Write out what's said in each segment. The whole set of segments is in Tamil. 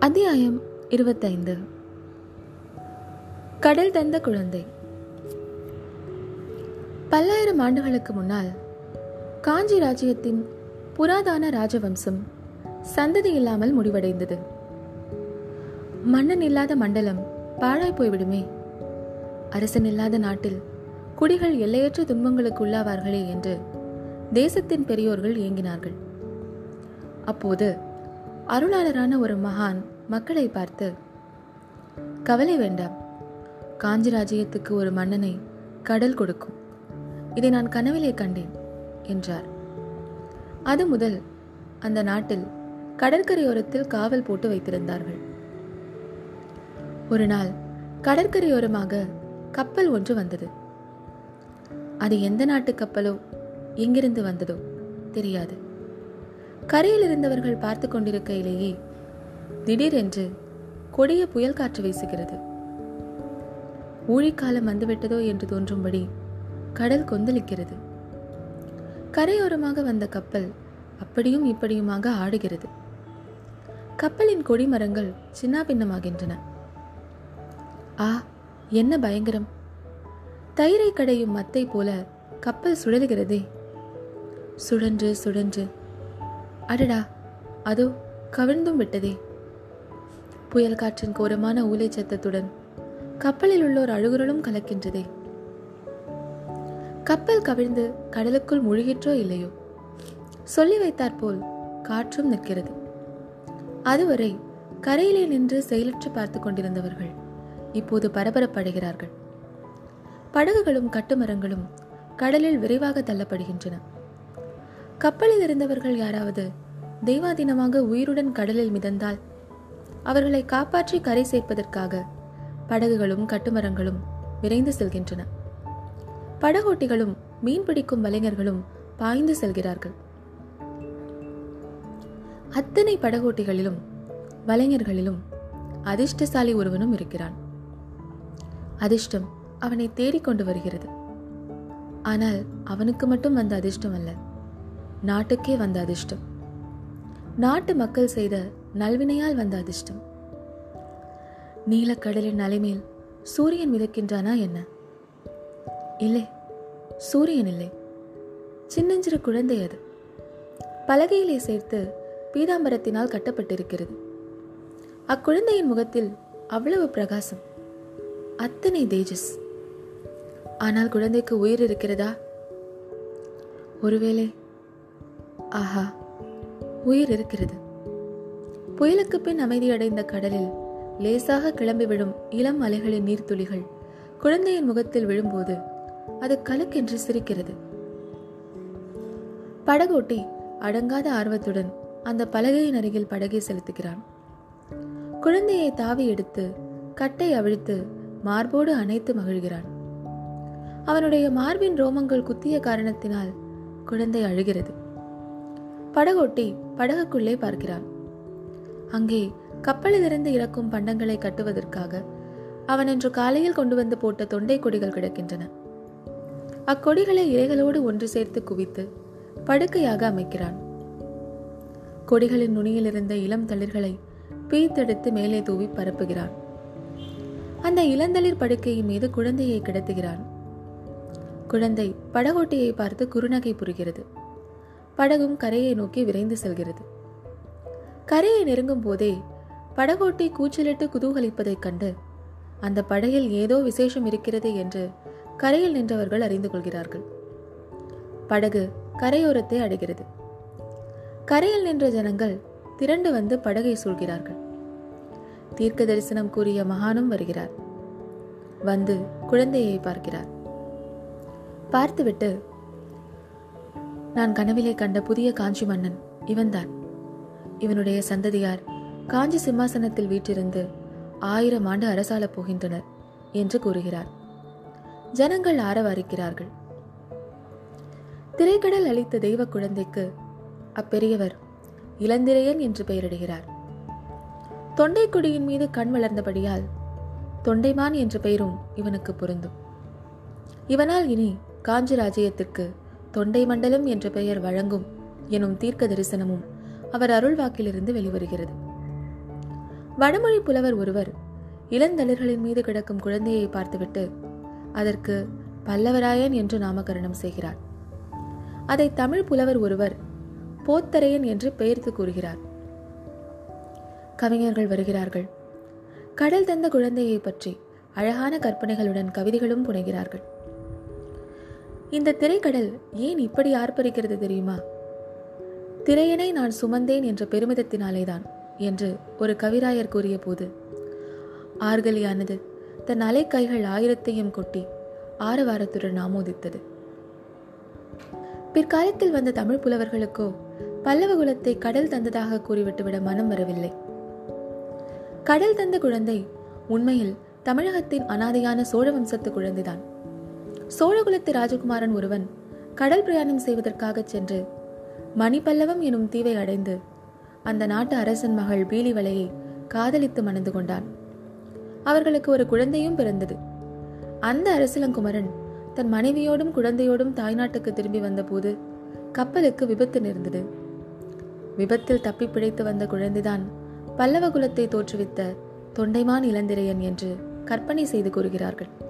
அத்தியாயம் இருபத்தைந்து. கடல் தந்த குழந்தை. பல்லாயிரம் ஆண்டுகளுக்கு முன்னால் காஞ்சி ராஜ்யத்தின் புராதான ராஜவம்சம் சந்ததி இல்லாமல் முடிவடைந்தது. மன்னன் இல்லாத மண்டலம் பாழாய் போய்விடுமே. அரசன் இல்லாத நாட்டில் குடிகள் எல்லையற்ற துன்பங்களுக்கு உள்ளாவார்களே என்று தேசத்தின் பெரியோர்கள் ஏங்கினார்கள். அப்போது அருளாளரான ஒரு மகான் மக்களை பார்த்து கவலை வேண்டாம். காஞ்சி ராஜ்யத்துக்கு ஒரு மன்னனை கடல் கொடுக்கும். இதை நான் கனவிலே கண்டேன் என்றார். அது முதல் அந்த நாட்டில் கடற்கரையோரத்தில் காவல் போட்டு வைத்திருந்தார்கள். ஒரு நாள் கடற்கரையோரமாக கப்பல் ஒன்று வந்தது. அது எந்த நாட்டு கப்பலோ எங்கிருந்து வந்ததோ தெரியாது. கரையில் இருந்தவர்கள் பார்த்து கொண்டிருக்கையிலேயே திடீரென்று கொடிய புயல் காற்று வீசுகிறது. ஊழிக்காலம் வந்துவிட்டதோ என்று தோன்றும்படி கடல் கொந்தளிக்கிறது. கரையோரமாக வந்த கப்பல் அப்படியும் இப்படியுமாக ஆடுகிறது. கப்பலின் கொடிமரங்கள் சின்னாபின்னமாகின்றன. ஆ என்ன பயங்கரம். தயிரை கடையும் மத்தை போல கப்பல் சுழலுகிறதே. சுழன்று சுழன்று அடடா அதோ கவிழ்ந்தும் விட்டதே. புயல் காற்றின் கோரமான ஊலை சத்தத்துடன் கப்பலில் உள்ளோர் அழுகுரலும் கலக்கின்றதே. கப்பல் கவிழ்ந்து கடலுக்குள் முழுகிற்றோ இல்லையோ? சொல்லி வைத்தாற்போல் காற்றும் நிற்கிறது. அதுவரை கரையிலே நின்று செயலற்று பார்த்து கொண்டிருந்தவர்கள் இப்போது பரபரப்படைகிறார்கள். படகுகளும் கட்டுமரங்களும் கடலில் விரைவாக தள்ளப்படுகின்றன. கப்பலில் இருந்தவர்கள் யாராவது தெய்வாதீனமாக உயிருடன் கடலில் மிதந்தால் அவர்களை காப்பாற்றி கரை சேர்ப்பதற்காக படகுகளும் கட்டுமரங்களும் விரைந்து செல்கின்றன. படகோட்டிகளும் மீன் பிடிக்கும் வலைஞர்களும் பாய்ந்து செல்கிறார்கள். அத்தனை படகோட்டிகளிலும் வலைஞர்களிலும் அதிர்ஷ்டசாலி ஒருவனும் இருக்கிறான். அதிர்ஷ்டம் அவனை தேடிக்கொண்டு வருகிறது. ஆனால் அவனுக்கு மட்டும் அந்த அதிர்ஷ்டம் அல்ல. நாட்டுக்கே வந்த அதிர்ஷ்டம். நாட்டு மக்கள் செய்த நல்வினையால் வந்த அதிர்ஷ்டம். நீலக்கடலின் அலைமேல் சூரியன் மிதக்கின்றானா என்ன? இல்லை சூரியன் இல்லை. சின்னஞ்சிறு குழந்தை அது. பலகையிலே சேர்த்து பீதாம்பரத்தினால் கட்டப்பட்டிருக்கிறது. அக்குழந்தையின் முகத்தில் அவ்வளவு பிரகாசம். அத்தனை தேஜஸ். ஆனால் குழந்தைக்கு உயிர் இருக்கிறதா? ஒருவேளை ஆஹா உயிர் இருக்கிறது. புயலுக்கு பின் அமைதியடைந்த கடலில் லேசாக கிளம்பி விடும் இளம் அலைகளின் நீர்த்துளிகள் குழந்தையின் முகத்தில் விழும்போது அது கலக்கென்று சிரிக்கிறது. படகோட்டி அடங்காத ஆர்வத்துடன் அந்த பலகையின் அருகில் படகை செலுத்துகிறான். குழந்தையை தாவி எடுத்து கட்டை அவிழ்த்து மார்போடு அணைத்து மகிழ்கிறான். அவனுடைய மார்பின் ரோமங்கள் குத்திய காரணத்தினால் குழந்தை அழுகிறது. படகோட்டி படகுக்குள்ளே பார்க்கிறான். அங்கே கப்பலிலிருந்து இறக்கும் பண்டங்களை கட்டுவதற்காக அவன் இன்று காலையில் கொண்டு வந்து போட்ட தொண்டை கொடிகள் கிடக்கின்றன. அக்கொடிகளை இலைகளோடு ஒன்று சேர்த்து குவித்து படுக்கையாக அமைக்கிறான். கொடிகளின் நுனியில் இருந்த இளம் தளிர்களை பீத்தெடுத்து மேலே தூவி பரப்புகிறான். அந்த இளந்தளிர் படுக்கையின் மீது குழந்தையை கிடத்துகிறான். குழந்தை படகோட்டியை பார்த்து குறுநகை புரிகிறது. படகும் கரையை நோக்கி விரைந்து செல்கிறது. கரையை நெருங்கும் போதே படகோட்டி கூச்சலிட்டு குதூகலிப்பதைக் கண்டு அந்த படகில் ஏதோ விசேஷம் இருக்கிறது என்று கரையில் நின்றவர்கள் அறிந்து கொள்கிறார்கள். படகு கரையோரத்தை அடைகிறது. கரையில் நின்ற ஜனங்கள் திரண்டு வந்து படகை சூழ்கிறார்கள். தீர்க்க தரிசனம் கூறிய மகானும் வருகிறார். வந்து குழந்தையை பார்க்கிறார். பார்த்துவிட்டு நான் கனவிலே கண்ட புதிய காஞ்சி மன்னன். இவன்தான். இவனுடைய சந்ததியார் காஞ்சி சிம்மாசனத்தில் வீற்றிருந்து ஆயிரம் ஆண்டு அரசாளப் போகின்றனர் என்று கூறுகிறார். ஜனங்கள் ஆரவாரிக்கிறார்கள். திரைக்கடல் அளித்த தெய்வ குழந்தைக்கு அப்பெரியவர் இளந்திரையன் என்று பெயரிடுகிறார். தொண்டைக்குடியின் மீது கண் வளர்ந்தபடியால் தொண்டைமான் என்ற பெயரும் இவனுக்கு பொருந்தும். இவனால் இனி காஞ்சி ராஜ்யத்திற்கு தொண்டை மண்டலம் என்ற பெயர் வழங்கும் எனும் தீர்க்க தரிசனமும் அவர் அருள்வாக்கிலிருந்து வெளிவருகிறது. வடமொழி புலவர் ஒருவர் இளந்தளிர்களின் மீது கிடக்கும் குழந்தையை பார்த்துவிட்டு அதற்கு பல்லவராயன் என்று நாமகரணம் செய்கிறார். அதை தமிழ் புலவர் ஒருவர் போத்தரையன் என்று பெயர்த்து கூறுகிறார். கவிஞர்கள் வருகிறார்கள். கடல் தந்த குழந்தையை பற்றி அழகான கற்பனைகளுடன் கவிதைகளும் புனைகிறார்கள். இந்த திரைக்கடல் ஏன் இப்படி ஆர்ப்பரிக்கிறது தெரியுமா? திரையனை நான் சுமந்தேன் என்ற பெருமிதத்தினாலேதான் என்று ஒரு கவிராயர் கூறிய போது ஆர்கலியானது தன் அலைக்கைகள் ஆயிரத்தையும் கொட்டி ஆரவாரத்துடன் ஆமோதித்தது. பிற்காலத்தில் வந்த தமிழ் புலவர்களுக்கோ பல்லவ குலத்தை கடல் தந்ததாக கூறிவிட்டுவிட மனம் வரவில்லை. கடல் தந்த குழந்தை உண்மையில் தமிழகத்தின் அனாதையான சோழ வம்சத்து குழந்தைதான். சோழகுலத்து ராஜகுமாரன் ஒருவன் கடல் பிரயாணம் செய்வதற்காக சென்று மணிப்பல்லவம் எனும் தீவை அடைந்து அந்த நாட்டு அரசன் மகள் பீலிவலையை காதலித்து மணந்து கொண்டான். அவர்களுக்கு ஒரு குழந்தையும் பிறந்தது. அந்த அரசலங்குமரன் தன் மனைவியோடும் குழந்தையோடும் தாய்நாட்டுக்கு திரும்பி வந்தபோது கப்பலுக்கு விபத்து நேர்ந்தது. விபத்தில் தப்பி பிழைத்து வந்த குழந்தைதான் பல்லவ குலத்தை தோற்றுவித்த தொண்டைமான் இளந்திரையன் என்று கற்பனை செய்து கூறுகிறார்கள்.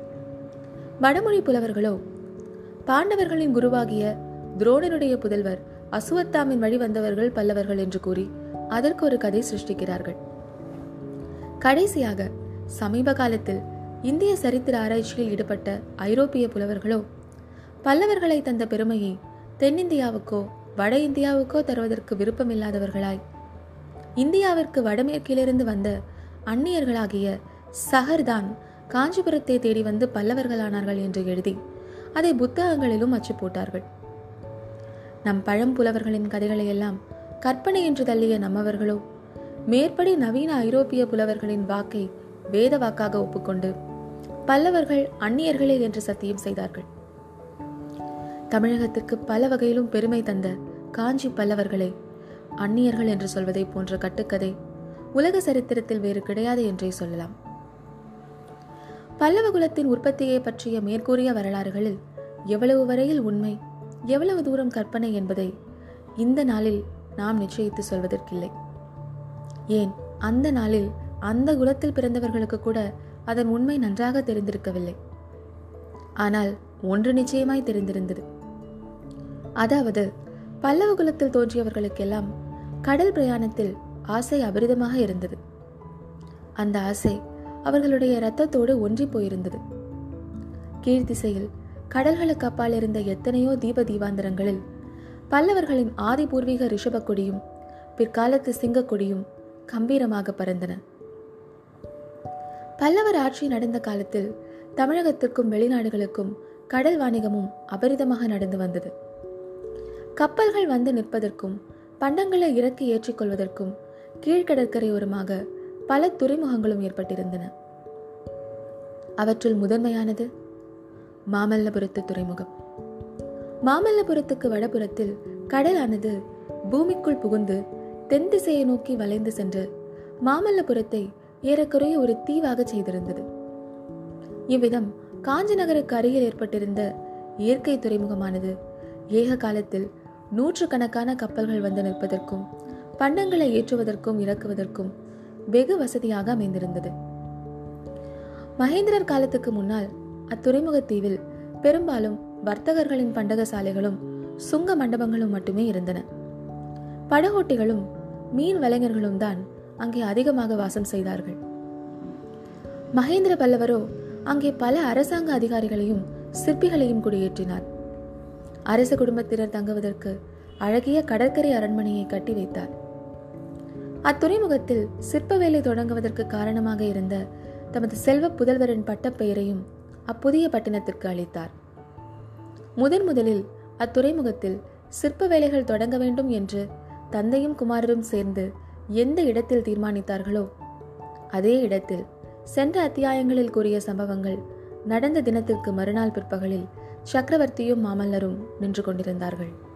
வடமொழி புலவர்களோ பாண்டவர்களின் குருவாகிய துரோணனுடைய புதல்வர் அசுவத்தாமின் வழி வந்தவர்கள் பல்லவர்கள் என்று கூறி அதற்கு ஒரு கதை சிருஷ்டிக்கிறார்கள். கடைசியாக சமீப காலத்தில் இந்திய சரித்திர ஆராய்ச்சியில் ஈடுபட்ட ஐரோப்பிய புலவர்களோ பல்லவர்களை தந்த பெருமையை தென்னிந்தியாவுக்கோ வட இந்தியாவுக்கோ தருவதற்கு விருப்பமில்லாதவர்களாய் இந்தியாவிற்கு வடமேற்கிலிருந்து வந்த அந்நியர்களாகிய சஹர்தான் காஞ்சிபுரத்தை தேடி வந்து பல்லவர்களானார்கள் என்று எழுதி அதை புத்தகங்களிலும் அச்சு போட்டார்கள். நம் பழம்புலவர்களின் கதைகளை எல்லாம் கற்பனை என்று தள்ளிய நம்மவர்களோ மேற்படி நவீன ஐரோப்பிய புலவர்களின் வாக்கை வேத வாக்காக ஒப்புக்கொண்டு பல்லவர்கள் அந்நியர்களே என்று சத்தியம் செய்தார்கள். தமிழகத்திற்கு பல வகையிலும் பெருமை தந்த காஞ்சி பல்லவர்களை அந்நியர்கள் என்று சொல்வதை போன்ற கட்டுக்கதை உலக சரித்திரத்தில் வேறு கிடையாது என்றே சொல்லலாம். பல்லவ குலத்தின் உற்பத்தியை பற்றிய மேற்கூறிய வரலாறுகளில் எவ்வளவு வரையில் உண்மை எவ்வளவு தூரம் கற்பனை என்பதை இந்த நாளில் நாம் நிச்சயித்து சொல்வதற்கில்லை. ஏன் அந்த நாளில் அந்த குலத்தில் பிறந்தவர்களுக்கு கூட அதன் உண்மை நன்றாக தெரிந்திருக்கவில்லை. ஆனால் ஒன்று நிச்சயமாய் தெரிந்திருந்தது. அதாவது பல்லவ குலத்தில் தோன்றியவர்களுக்கெல்லாம் கடல் பிரயாணத்தில் ஆசை அபரிதமாக இருந்தது. அந்த ஆசை அவர்களுடைய இரத்தத்தோடு ஒன்றி போயிருந்தது. கீழ்த்திசையில் கடல்களுக்கு அப்பால் இருந்த எத்தனையோ தீப தீபாந்தரங்களில் பல்லவர்களின் ஆதி பூர்வீக ரிஷப கொடியும் பிற்காலத்து சிங்கக்கொடியும் கம்பீரமாக பறந்தன. பல்லவர் ஆட்சி நடந்த காலத்தில் தமிழகத்திற்கும் வெளிநாடுகளுக்கும் கடல் வாணிகமும் அபரிதமாக நடந்து வந்தது. கப்பல்கள் வந்து நிற்பதற்கும் பண்டங்களை இறக்கி ஏற்றிக்கொள்வதற்கும் கீழ்கடற்கரையோரமாக பல துறைமுகங்களும் ஏற்பட்டிருந்தன. அவற்றுள் முதன்மையானது மாமல்லபுரத்து துறைமுகம். மாமல்லபுரத்துக்கு வடபுறத்தில் கடலானது பூமிக்குள் புகுந்து தென் திசையை நோக்கி வளைந்து சென்று மாமல்லபுரத்தை ஏறக்குறைய ஒரு தீவாக செய்திருந்தது. இவ்விதம் காஞ்சி நகருக்கு அருகில் ஏற்பட்டிருந்த இயற்கை துறைமுகமானது ஏக காலத்தில் நூற்றுக்கணக்கான கப்பல்கள் வந்து நிற்பதற்கும் பண்டங்களை ஏற்றுவதற்கும் இறக்குவதற்கும் வெகு வசதியாக அமைந்திருந்தது. மகேந்திரர் காலத்துக்கு முன்னால் அத்துறைமுகத்தீவில் பெரும்பாலும் வர்த்தகர்களின் பண்டக சாலைகளும் சுங்க மண்டபங்களும் மட்டுமே இருந்தன. படகோட்டிகளும் மீன் வலைஞர்களும் தான் அங்கே அதிகமாக வாசம் செய்தார்கள். மகேந்திர பல்லவரோ அங்கே பல அரசாங்க அதிகாரிகளையும் சிற்பிகளையும் குடியேற்றினார். அரச குடும்பத்தினர் தங்குவதற்கு அழகிய கடற்கரை அரண்மனையை கட்டி வைத்தார். அத்துறைமுகத்தில் சிற்ப வேலை தொடங்குவதற்கு காரணமாக இருந்த தமது செல்வ புதல்வரின் பட்டப்பெயரையும் அப்புதிய பட்டினத்திற்கு அளித்தார். முதன் முதலில் அத்துறைமுகத்தில் சிற்ப வேலைகள் தொடங்க வேண்டும் என்று தந்தையும் குமாரரும் சேர்ந்து எந்த இடத்தில் தீர்மானித்தார்களோ அதே இடத்தில் சென்ற அத்தியாயங்களில் கூறிய சம்பவங்கள் நடந்த தினத்திற்கு மறுநாள் பிற்பகலில் சக்கரவர்த்தியும் மாமல்லரும் நின்று கொண்டிருந்தார்கள்.